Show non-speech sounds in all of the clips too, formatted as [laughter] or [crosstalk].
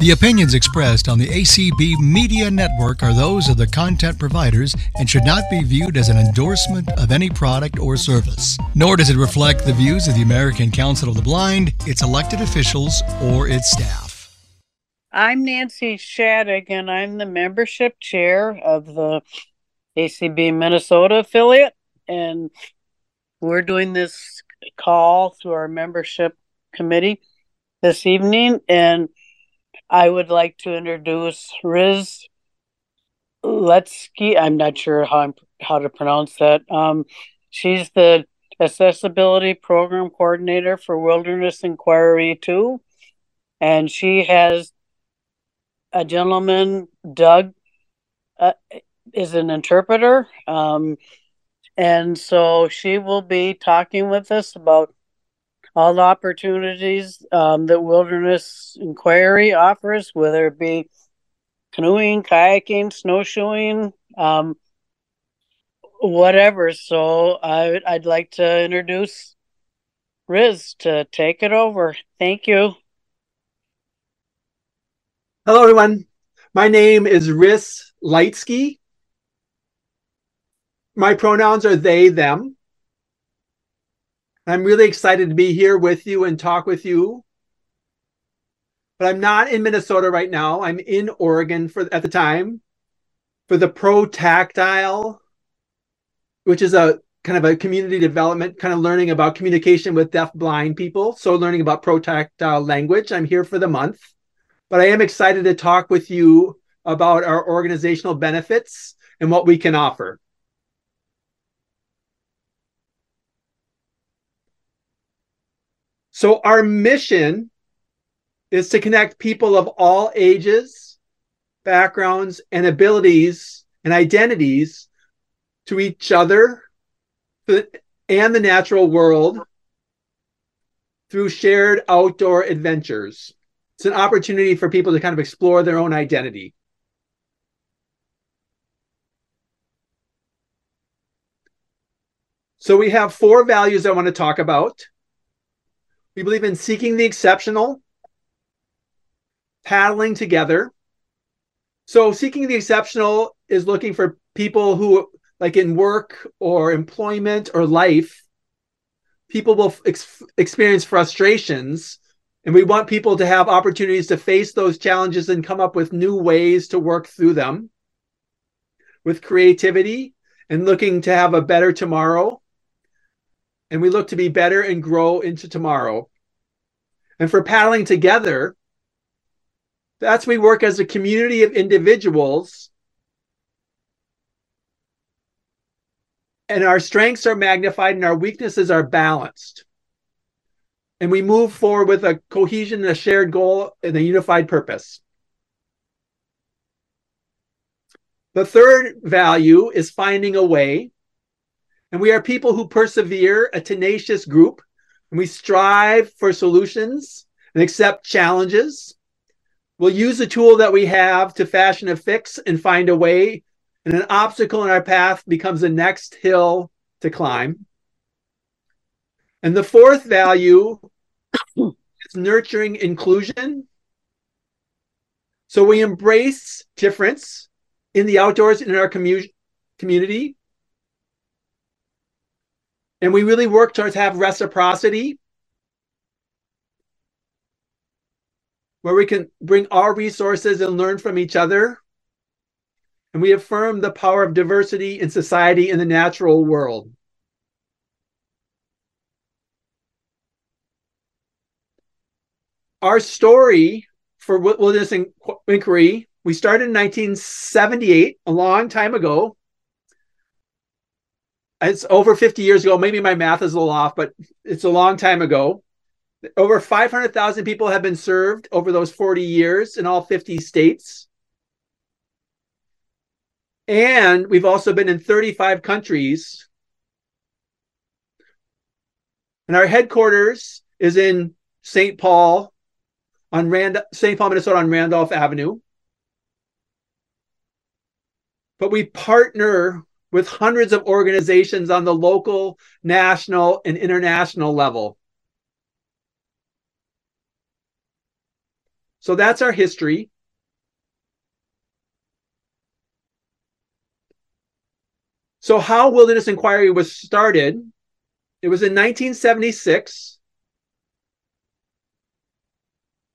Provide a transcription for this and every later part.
The opinions expressed on the ACB Media Network are those of the content providers and should not be viewed as an endorsement of any product or service. Nor does it reflect the views of the American Council of the Blind, its elected officials, or its staff. I'm Nancy Shattuck, and I'm the membership chair of the ACB Minnesota affiliate. And we're doing this call through our membership committee this evening. And I would like to introduce Riss Leitzke. I'm not sure how I'm, how to pronounce that. Um, she's the accessibility program coordinator for Wilderness Inquiry 2. And she has a gentleman, Doug, uh, is an interpreter. Um, and so she will be talking with us about all the opportunities um, that Wilderness Inquiry offers, whether it be canoeing, kayaking, snowshoeing, um, whatever. So I, I'd like to introduce Riss to take it over. Thank you. Hello, everyone. My name is Riss Leitzke. My pronouns are they, them. I'm really excited to be here with you and talk with you. But I'm not in Minnesota right now. I'm in Oregon for at the time for the Pro Tactile, which is a kind of a community development, kind of learning about communication with deaf blind people. So learning about pro tactile language. I'm here for the month. But I am excited to talk with you about our organizational benefits and what we can offer. So, our mission is to connect people of all ages, backgrounds, and abilities and identities to each other and the natural world through shared outdoor adventures. It's an opportunity for people to kind of explore their own identity. So, we have four values I want to talk about. We believe in seeking the exceptional, paddling together. So, seeking the exceptional is looking for people who, like in work or employment or life, people will ex- experience frustrations. And we want people to have opportunities to face those challenges and come up with new ways to work through them with creativity and looking to have a better tomorrow and we look to be better and grow into tomorrow. And for paddling together, that's we work as a community of individuals. And our strengths are magnified and our weaknesses are balanced. And we move forward with a cohesion and a shared goal and a unified purpose. The third value is finding a way. And we are people who persevere, a tenacious group, and we strive for solutions and accept challenges. We'll use the tool that we have to fashion a fix and find a way, and an obstacle in our path becomes the next hill to climb. And the fourth value [coughs] is nurturing inclusion. So we embrace difference in the outdoors in our commu- community and we really work towards have reciprocity where we can bring our resources and learn from each other. And we affirm the power of diversity in society and the natural world. Our story for wilderness inquiry we started in 1978 a long time ago it's over 50 years ago. Maybe my math is a little off, but it's a long time ago. Over 500,000 people have been served over those 40 years in all 50 states. And we've also been in 35 countries. And our headquarters is in St. Paul on Rand St. Paul, Minnesota on Randolph Avenue. But we partner with hundreds of organizations on the local, national, and international level. So that's our history. So, how Wilderness Inquiry was started, it was in 1976.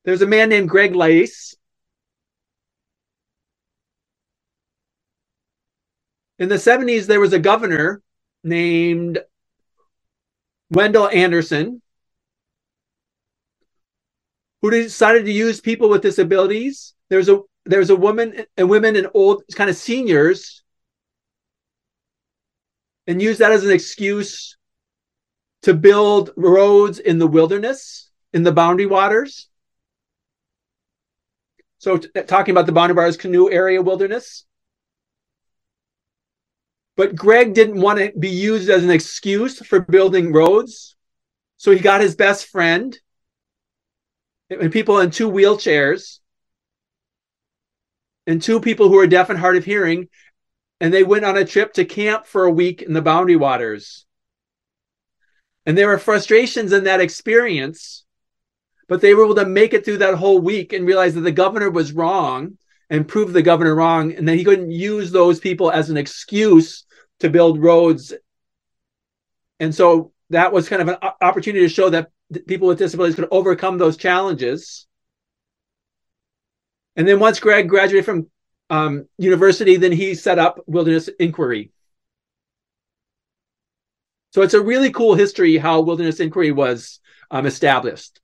There's a man named Greg Lais. In the 70s, there was a governor named Wendell Anderson who decided to use people with disabilities. There's a there's a woman and women and old kind of seniors and use that as an excuse to build roads in the wilderness, in the boundary waters. So, t- talking about the waters canoe area wilderness. But Greg didn't want to be used as an excuse for building roads. So he got his best friend and people in two wheelchairs and two people who are deaf and hard of hearing and they went on a trip to camp for a week in the boundary waters. And there were frustrations in that experience, but they were able to make it through that whole week and realize that the governor was wrong and prove the governor wrong, and that he couldn't use those people as an excuse to build roads. And so that was kind of an opportunity to show that people with disabilities could overcome those challenges. And then once Greg graduated from um, university, then he set up Wilderness Inquiry. So it's a really cool history how Wilderness Inquiry was um, established.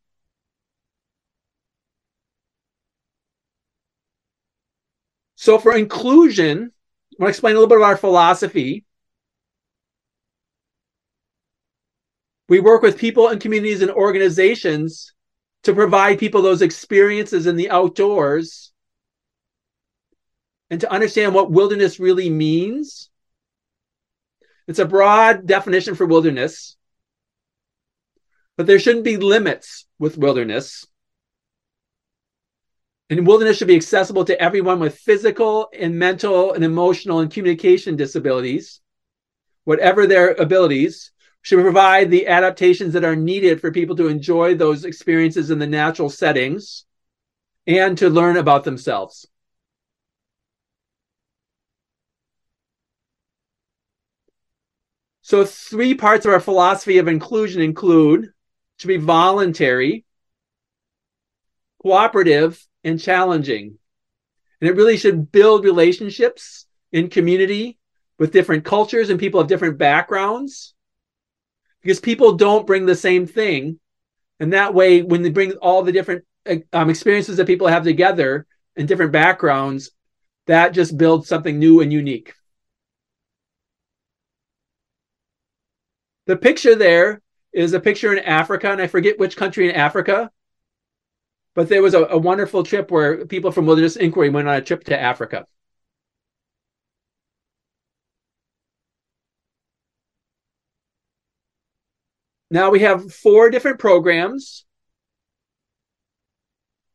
So for inclusion, I want to explain a little bit of our philosophy. We work with people and communities and organizations to provide people those experiences in the outdoors and to understand what wilderness really means. It's a broad definition for wilderness, but there shouldn't be limits with wilderness. And wilderness should be accessible to everyone with physical and mental and emotional and communication disabilities, whatever their abilities, should provide the adaptations that are needed for people to enjoy those experiences in the natural settings and to learn about themselves. So, three parts of our philosophy of inclusion include to be voluntary, cooperative, and challenging. And it really should build relationships in community with different cultures and people of different backgrounds because people don't bring the same thing. And that way, when they bring all the different um, experiences that people have together and different backgrounds, that just builds something new and unique. The picture there is a picture in Africa, and I forget which country in Africa, but there was a, a wonderful trip where people from Wilderness Inquiry went on a trip to Africa. Now we have four different programs.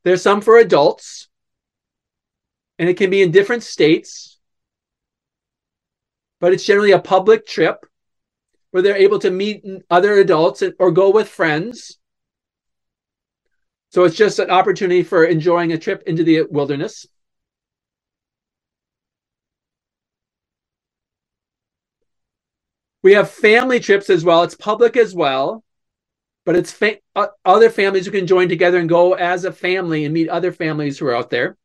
There's some for adults, and it can be in different states, but it's generally a public trip where they're able to meet other adults or go with friends. So it's just an opportunity for enjoying a trip into the wilderness. We have family trips as well. It's public as well, but it's fa- uh, other families who can join together and go as a family and meet other families who are out there.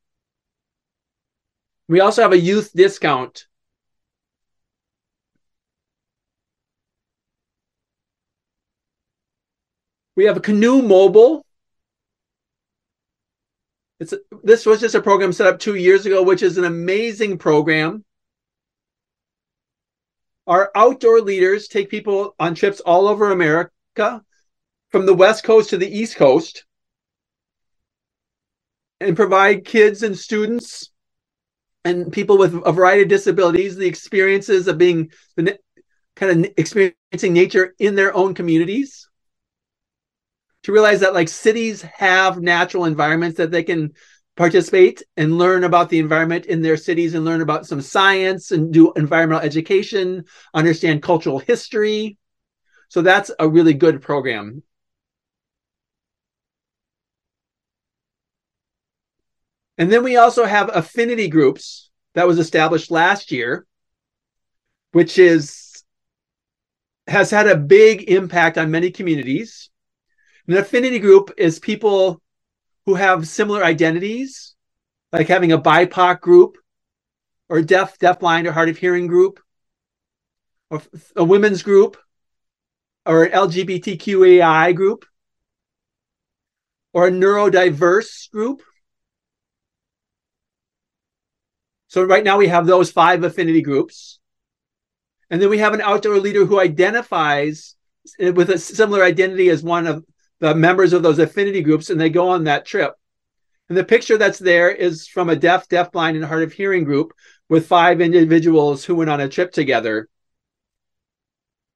We also have a youth discount We have a Canoe Mobile. It's this was just a program set up two years ago, which is an amazing program. Our outdoor leaders take people on trips all over America, from the West Coast to the East Coast, and provide kids and students and people with a variety of disabilities the experiences of being kind of experiencing nature in their own communities to realize that like cities have natural environments that they can participate and learn about the environment in their cities and learn about some science and do environmental education, understand cultural history. So that's a really good program. And then we also have affinity groups that was established last year, which is has had a big impact on many communities. An affinity group is people who have similar identities, like having a BIPOC group, or deaf, deafblind, or hard of hearing group, or a women's group, or an LGBTQAI group, or a neurodiverse group. So right now we have those five affinity groups. And then we have an outdoor leader who identifies with a similar identity as one of the members of those affinity groups, and they go on that trip. And the picture that's there is from a deaf, deafblind, and hard of hearing group with five individuals who went on a trip together.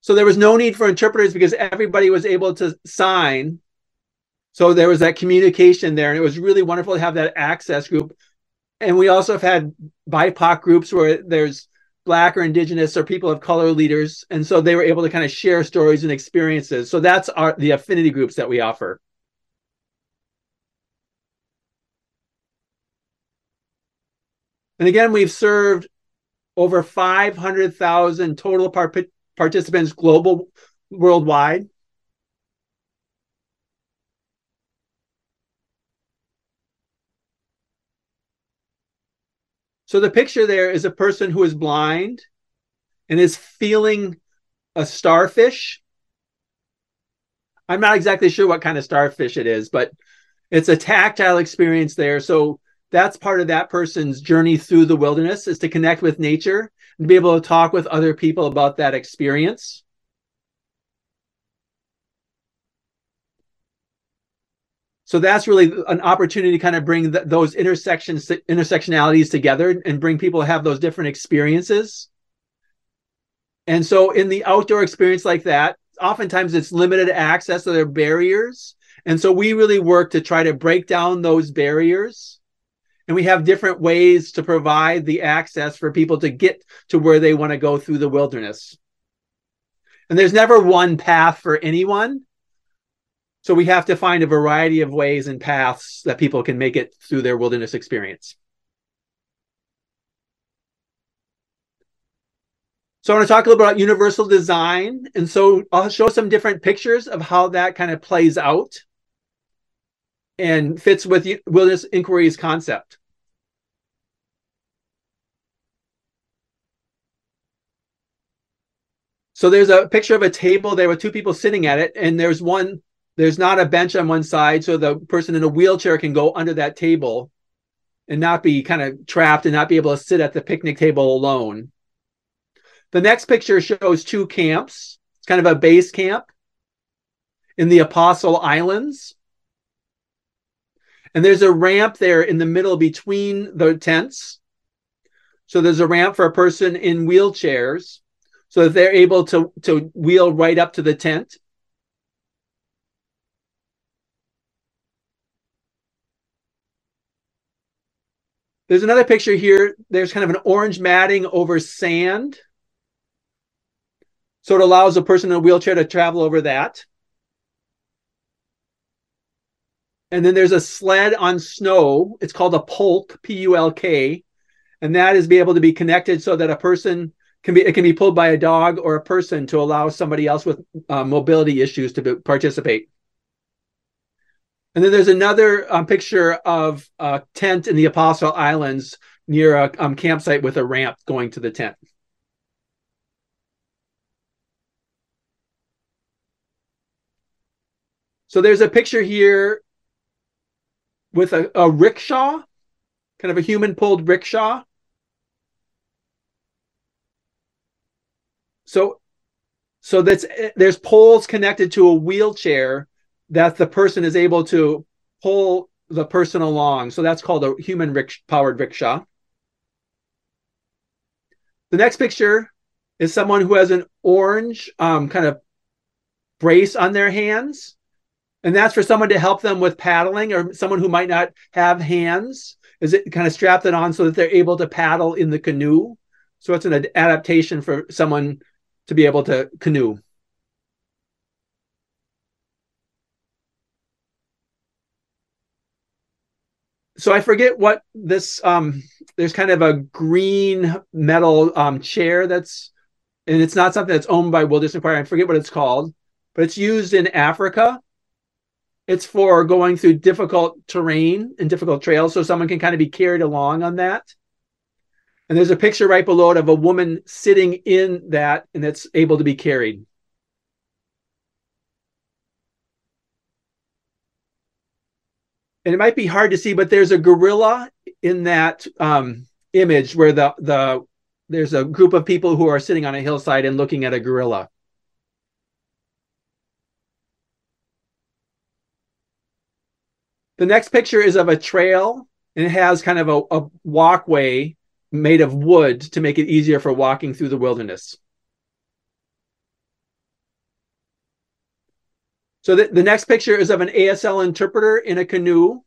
So there was no need for interpreters because everybody was able to sign so there was that communication there, and it was really wonderful to have that access group. And we also have had BIPOC groups where there's Black or Indigenous or people of color leaders, and so they were able to kind of share stories and experiences. So that's our the affinity groups that we offer. And again, we've served over 500,000 total par- participants global worldwide. So the picture there is a person who is blind and is feeling a starfish. I'm not exactly sure what kind of starfish it is, but it's a tactile experience there. So that's part of that person's journey through the wilderness is to connect with nature and be able to talk with other people about that experience. So that's really an opportunity to kind of bring the, those intersections intersectionalities together and bring people to have those different experiences. And so in the outdoor experience like that oftentimes it's limited access so there are barriers. And so we really work to try to break down those barriers. And we have different ways to provide the access for people to get to where they want to go through the wilderness. And there's never one path for anyone so we have to find a variety of ways and paths that people can make it through their wilderness experience. So I want to talk a little about universal design. And so I'll show some different pictures of how that kind of plays out and fits with wilderness inquiry's concept. So there's a picture of a table there with two people sitting at it, and there's one there's not a bench on one side, so the person in a wheelchair can go under that table and not be kind of trapped and not be able to sit at the picnic table alone. The next picture shows two camps. It's kind of a base camp in the Apostle Islands. And there's a ramp there in the middle between the tents. So there's a ramp for a person in wheelchairs so that they're able to, to wheel right up to the tent. There's another picture here. There's kind of an orange matting over sand. So it allows a person in a wheelchair to travel over that. And then there's a sled on snow. It's called a pulk, P U L K. And that is be able to be connected so that a person can be, it can be pulled by a dog or a person to allow somebody else with uh, mobility issues to be, participate. And then there's another um, picture of a tent in the Apostle Islands near a um, campsite with a ramp going to the tent. So there's a picture here with a, a rickshaw, kind of a human pulled rickshaw. So so that's there's poles connected to a wheelchair that the person is able to pull the person along. So that's called a human rick- powered rickshaw. The next picture is someone who has an orange um, kind of brace on their hands. And that's for someone to help them with paddling or someone who might not have hands. Is it kind of strapped it on so that they're able to paddle in the canoe? So it's an adaptation for someone to be able to canoe. So I forget what this um there's kind of a green metal um chair that's and it's not something that's owned by Wilderness Inquiry. I forget what it's called, but it's used in Africa. It's for going through difficult terrain and difficult trails, so someone can kind of be carried along on that. And there's a picture right below it of a woman sitting in that, and it's able to be carried. And it might be hard to see, but there's a gorilla in that um, image where the the there's a group of people who are sitting on a hillside and looking at a gorilla. The next picture is of a trail and it has kind of a, a walkway made of wood to make it easier for walking through the wilderness. So the, the next picture is of an ASL interpreter in a canoe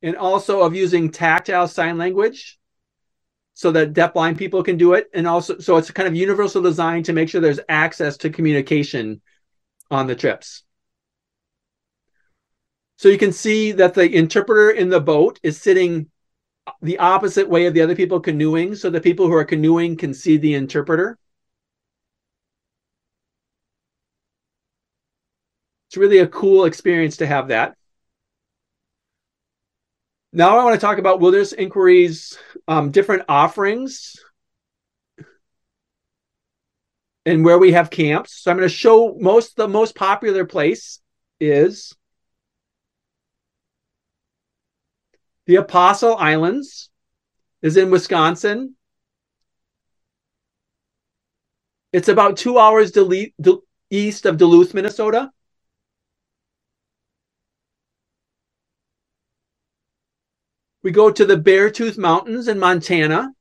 and also of using tactile sign language so that deafblind people can do it. And also, so it's kind of universal design to make sure there's access to communication on the trips. So you can see that the interpreter in the boat is sitting the opposite way of the other people canoeing. So the people who are canoeing can see the interpreter. It's really a cool experience to have that. Now I want to talk about Wilderness Inquiries, um, different offerings and where we have camps. So I'm going to show most the most popular place is the Apostle Islands is in Wisconsin. It's about two hours east of Duluth, Minnesota. We go to the Beartooth Mountains in Montana.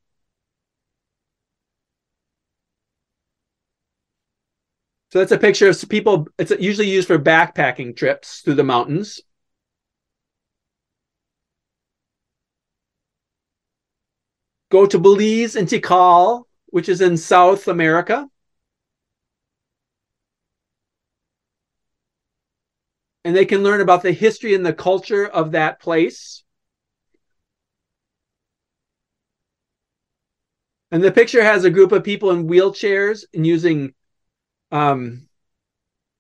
So that's a picture of people. It's usually used for backpacking trips through the mountains. Go to Belize and Tikal, which is in South America. And they can learn about the history and the culture of that place. And the picture has a group of people in wheelchairs and using, um,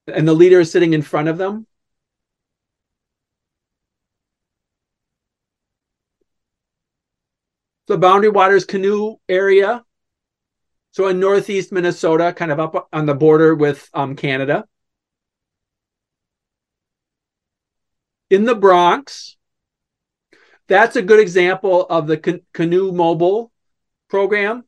and the leader is sitting in front of them. The Boundary Waters canoe area. So in northeast Minnesota, kind of up on the border with um, Canada. In the Bronx, that's a good example of the canoe mobile program.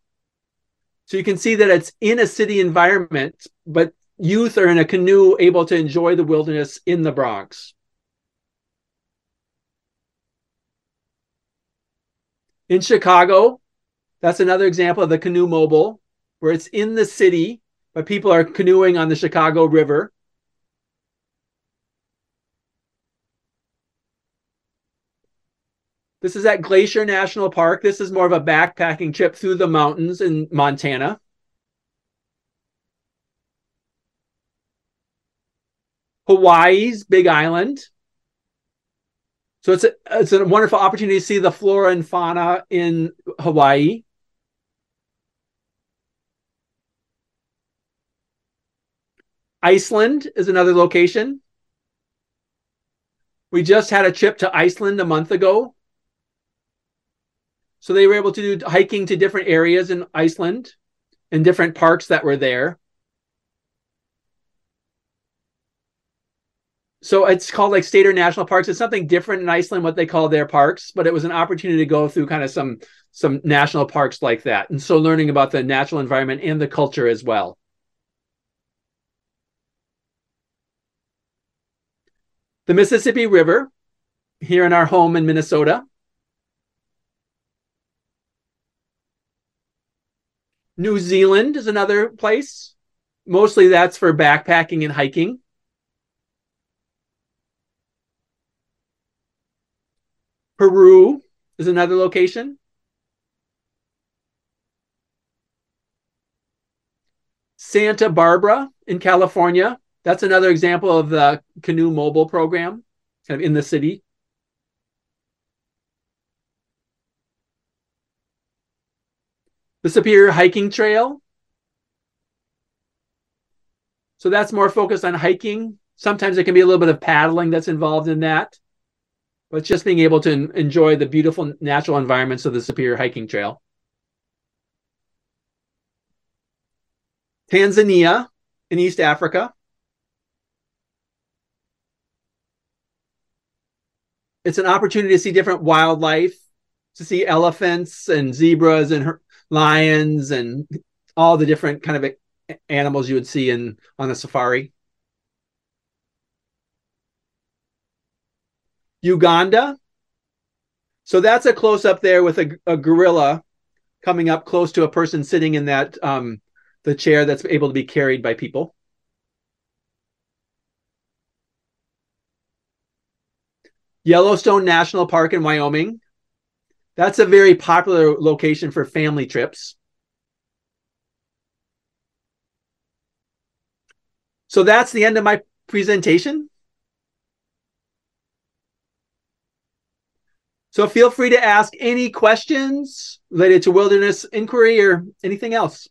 So you can see that it's in a city environment, but youth are in a canoe able to enjoy the wilderness in the Bronx. In Chicago, that's another example of the canoe mobile, where it's in the city, but people are canoeing on the Chicago River. This is at Glacier National Park. This is more of a backpacking trip through the mountains in Montana. Hawaii's Big Island. So it's a, it's a wonderful opportunity to see the flora and fauna in Hawaii. Iceland is another location. We just had a trip to Iceland a month ago. So they were able to do hiking to different areas in Iceland and different parks that were there. So it's called like state or national parks. It's something different in Iceland what they call their parks, but it was an opportunity to go through kind of some some national parks like that. And so learning about the natural environment and the culture as well. The Mississippi River here in our home in Minnesota New Zealand is another place. Mostly that's for backpacking and hiking. Peru is another location. Santa Barbara in California. That's another example of the Canoe Mobile program, kind of in the city. The Superior Hiking Trail. So that's more focused on hiking. Sometimes there can be a little bit of paddling that's involved in that, but just being able to enjoy the beautiful natural environments of the Superior Hiking Trail. Tanzania in East Africa. It's an opportunity to see different wildlife, to see elephants and zebras and lions and all the different kind of animals you would see in on a safari. Uganda. So that's a close up there with a, a gorilla coming up close to a person sitting in that um, the chair that's able to be carried by people. Yellowstone National Park in Wyoming. That's a very popular location for family trips. So that's the end of my presentation. So feel free to ask any questions related to wilderness inquiry or anything else.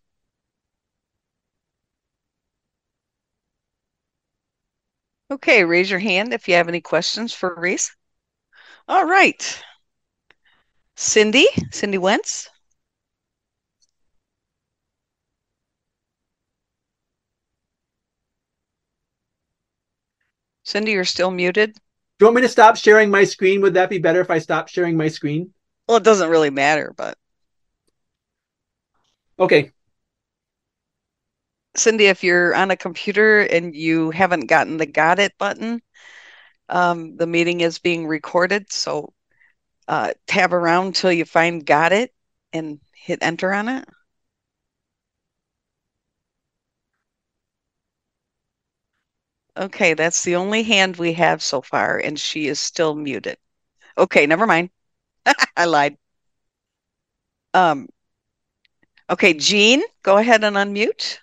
Okay, raise your hand if you have any questions for Reese. All right. Cindy, Cindy Wentz. Cindy, you're still muted. Do you want me to stop sharing my screen? Would that be better if I stop sharing my screen? Well, it doesn't really matter, but. Okay. Cindy, if you're on a computer and you haven't gotten the got it button, um, the meeting is being recorded. So uh, tab around till you find got it and hit enter on it. Okay, that's the only hand we have so far, and she is still muted. Okay, never mind. [laughs] I lied. Um, okay, Jean, go ahead and unmute.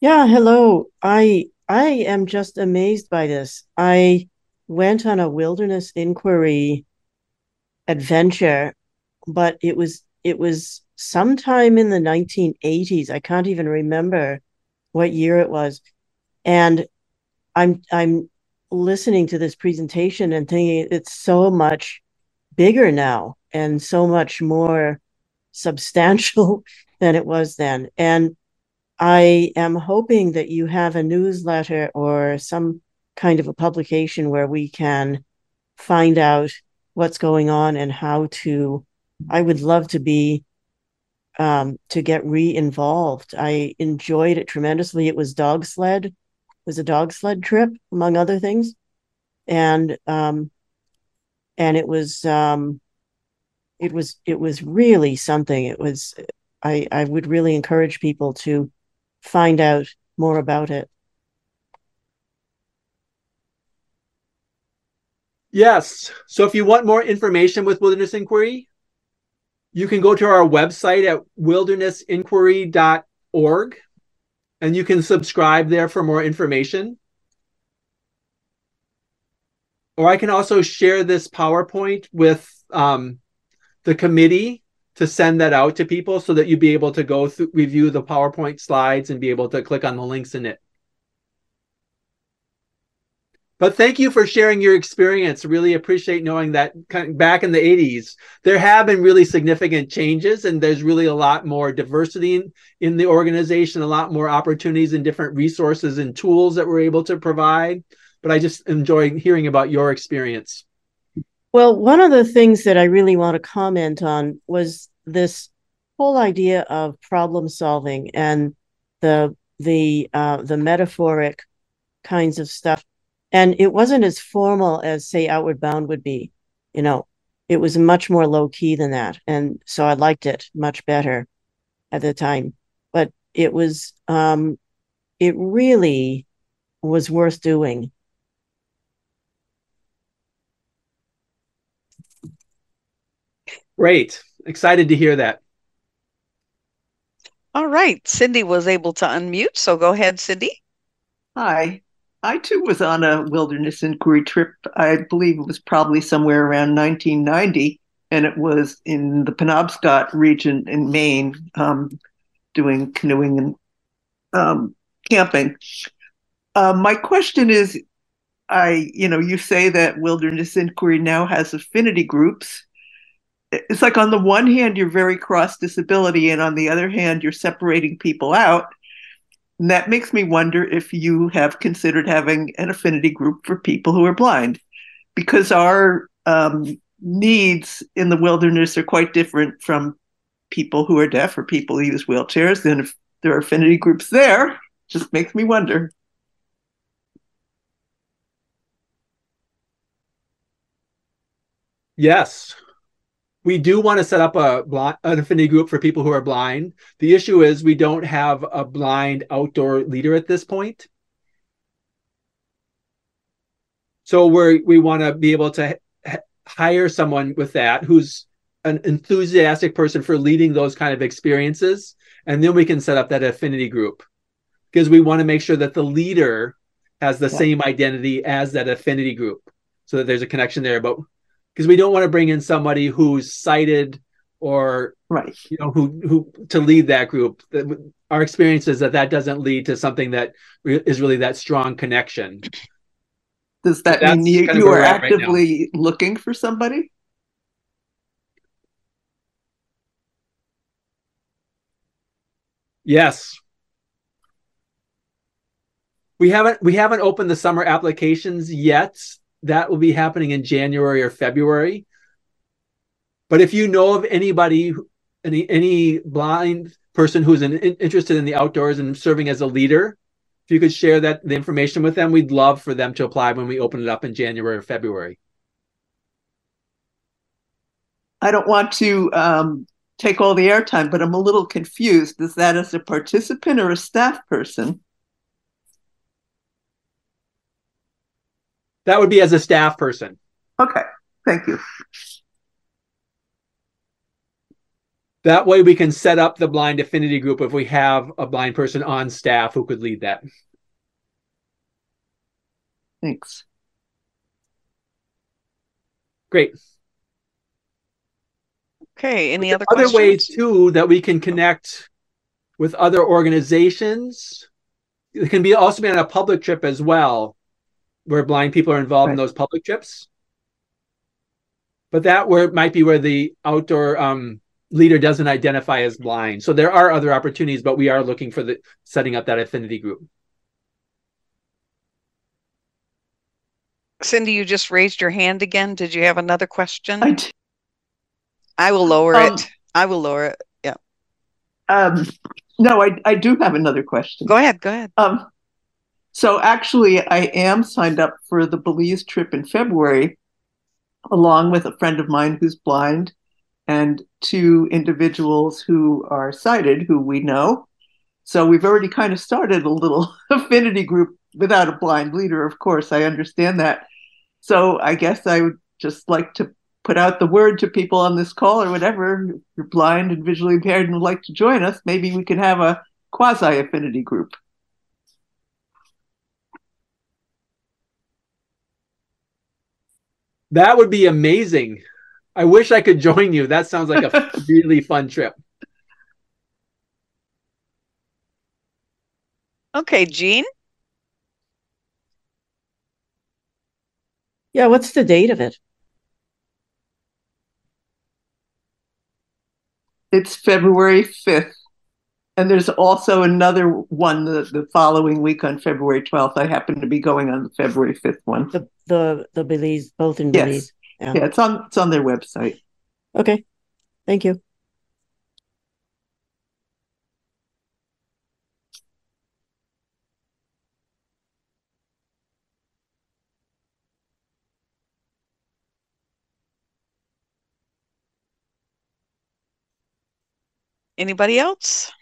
Yeah, hello. I I am just amazed by this. I went on a wilderness inquiry adventure, but it was it was sometime in the 1980s. I can't even remember what year it was. And I'm I'm listening to this presentation and thinking it's so much bigger now and so much more substantial [laughs] than it was then. And I am hoping that you have a newsletter or some kind of a publication where we can find out what's going on and how to. I would love to be um, to get re-involved. I enjoyed it tremendously. It was dog sled. It was a dog sled trip, among other things, and um, and it was um, it was it was really something. It was I I would really encourage people to find out more about it. Yes. So if you want more information with Wilderness Inquiry, you can go to our website at wildernessinquiry.org and you can subscribe there for more information. Or I can also share this PowerPoint with um, the committee to send that out to people so that you'd be able to go through review the PowerPoint slides and be able to click on the links in it. But thank you for sharing your experience. Really appreciate knowing that back in the 80s, there have been really significant changes, and there's really a lot more diversity in, in the organization, a lot more opportunities and different resources and tools that we're able to provide. But I just enjoy hearing about your experience. Well, one of the things that I really want to comment on was this whole idea of problem solving and the the uh, the metaphoric kinds of stuff, and it wasn't as formal as say Outward Bound would be. You know, it was much more low key than that, and so I liked it much better at the time. But it was um, it really was worth doing Great. Excited to hear that. All right. Cindy was able to unmute. So go ahead, Cindy. Hi. I too was on a wilderness inquiry trip. I believe it was probably somewhere around 1990. and it was in the Penobscot region in Maine, um, doing canoeing and um, camping. Uh, my question is, I, you know, you say that Wilderness Inquiry now has affinity groups. It's like on the one hand, you're very cross disability, and on the other hand, you're separating people out. And that makes me wonder if you have considered having an affinity group for people who are blind, because our um, needs in the wilderness are quite different from people who are deaf or people who use wheelchairs. Then if there are affinity groups there, just makes me wonder. Yes. We do want to set up a blind, an affinity group for people who are blind. The issue is we don't have a blind outdoor leader at this point. So we we want to be able to hire someone with that who's an enthusiastic person for leading those kind of experiences and then we can set up that affinity group because we want to make sure that the leader has the yeah. same identity as that affinity group so that there's a connection there but because we don't want to bring in somebody who's sighted or right you know who who to lead that group our experience is that that doesn't lead to something that re- is really that strong connection does that mean you, you are actively right looking for somebody? Yes. We haven't we haven't opened the summer applications yet. That will be happening in January or February. But if you know of anybody any any blind person who's an, interested in the outdoors and serving as a leader, if you could share that the information with them, we'd love for them to apply when we open it up in January or February. I don't want to um, take all the airtime, but I'm a little confused. Is that as a participant or a staff person? That would be as a staff person. Okay, thank you. That way we can set up the blind affinity group if we have a blind person on staff who could lead that. Thanks. Great. Okay, any other other questions? ways too that we can connect with other organizations? It can be also be on a public trip as well, where blind people are involved right. in those public trips. But that where it might be where the outdoor um, leader doesn't identify as blind. So there are other opportunities, but we are looking for the setting up that affinity group. Cindy, you just raised your hand again. Did you have another question? I, I will lower um, it. I will lower it. Yeah. Um, no, I, I do have another question. Go ahead. Go ahead. Um, so actually, I am signed up for the Belize trip in February, along with a friend of mine who's blind and two individuals who are sighted who we know. So we've already kind of started a little [laughs] affinity group without a blind leader, of course. I understand that. So I guess I would just like to put out the word to people on this call or whatever. If you're blind and visually impaired and would like to join us, maybe we can have a quasi affinity group. That would be amazing. I wish I could join you. That sounds like a [laughs] really fun trip. Okay, Jean. Yeah, what's the date of it? It's February 5th. And there's also another one the, the following week on February 12th. I happen to be going on the February 5th one. The the the Belize, both in Belize. Yes. Yeah. yeah, it's on it's on their website. Okay. Thank you. Anybody else?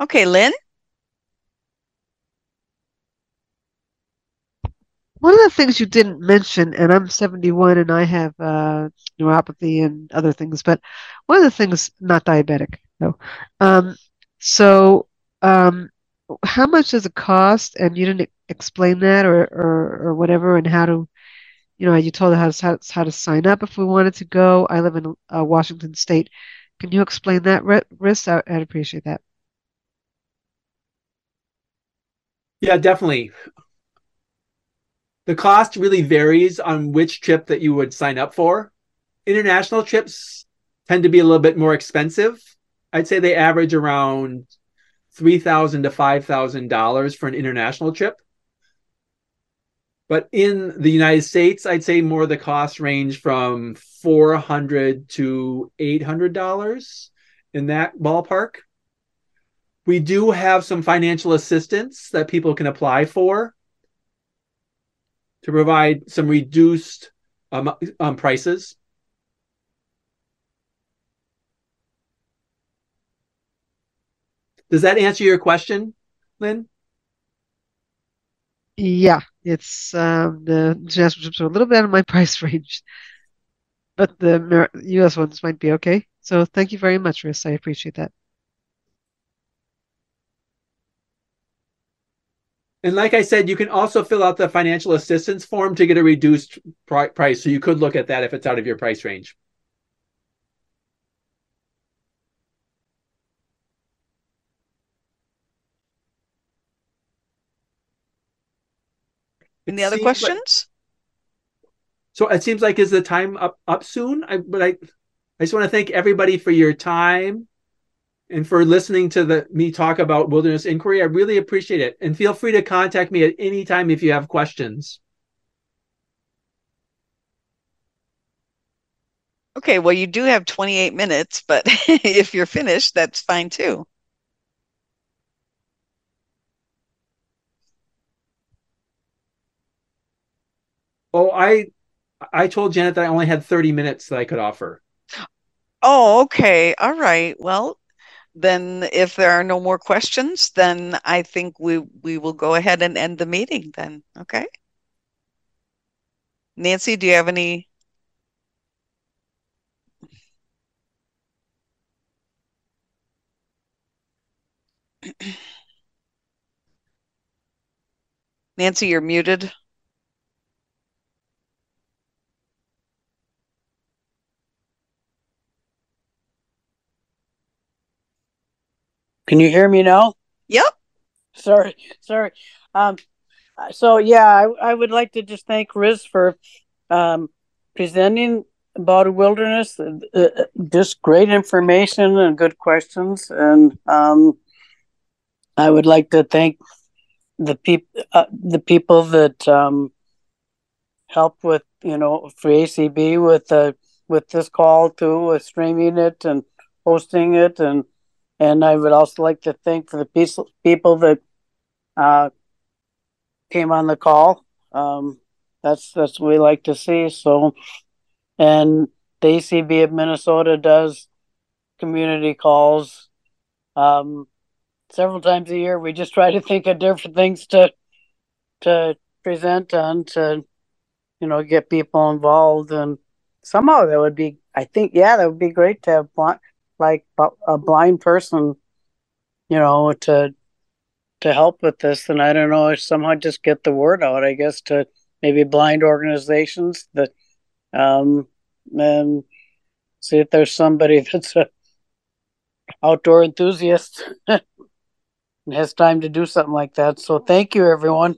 Okay, Lynn? One of the things you didn't mention, and I'm 71 and I have uh, neuropathy and other things, but one of the things, not diabetic, no. Um, so, um, how much does it cost? And you didn't explain that or, or, or whatever and how to, you know, you told us how, how to sign up if we wanted to go. I live in uh, Washington State. Can you explain that, Riss? I, I'd appreciate that. Yeah, definitely. The cost really varies on which trip that you would sign up for. International trips tend to be a little bit more expensive. I'd say they average around three thousand to five thousand dollars for an international trip. But in the United States, I'd say more the costs range from four hundred to eight hundred dollars in that ballpark. We do have some financial assistance that people can apply for to provide some reduced um, um, prices. Does that answer your question, Lynn? Yeah, it's um, the international trips are a little bit out of my [laughs] price range, but the U.S. ones might be okay. So thank you very much, Riss. I appreciate that. And like I said, you can also fill out the financial assistance form to get a reduced price. So you could look at that if it's out of your price range. Any other questions? Like, so it seems like is the time up up soon? I, but I, I just want to thank everybody for your time and for listening to the me talk about wilderness inquiry. I really appreciate it. And feel free to contact me at any time if you have questions. Okay, well, you do have 28 minutes, but [laughs] if you're finished, that's fine too. Oh, I I told Janet that I only had 30 minutes that I could offer. Oh, okay. All right. Well, then if there are no more questions, then I think we we will go ahead and end the meeting then. Okay. Nancy, do you have any [clears throat] Nancy, you're muted. Can you hear me now? Yep. Sorry, sorry. Um, so yeah, I, I would like to just thank Riss for um, presenting about a wilderness. Uh, uh, just great information and good questions, and um, I would like to thank the people uh, the people that um, helped with you know for ACB with the with this call too, with streaming it and hosting it and and I would also like to thank for the peace, people that uh, came on the call. Um, that's that's what we like to see. So, and the ACB of Minnesota does community calls um, several times a year. We just try to think of different things to to present on to you know get people involved and somehow that would be I think yeah that would be great to have like a blind person, you know, to to help with this. And I don't know, somehow just get the word out. I guess to maybe blind organizations that, um, and see if there's somebody [laughs] that's a outdoor enthusiast [laughs] and has time to do something like that. So thank you, everyone.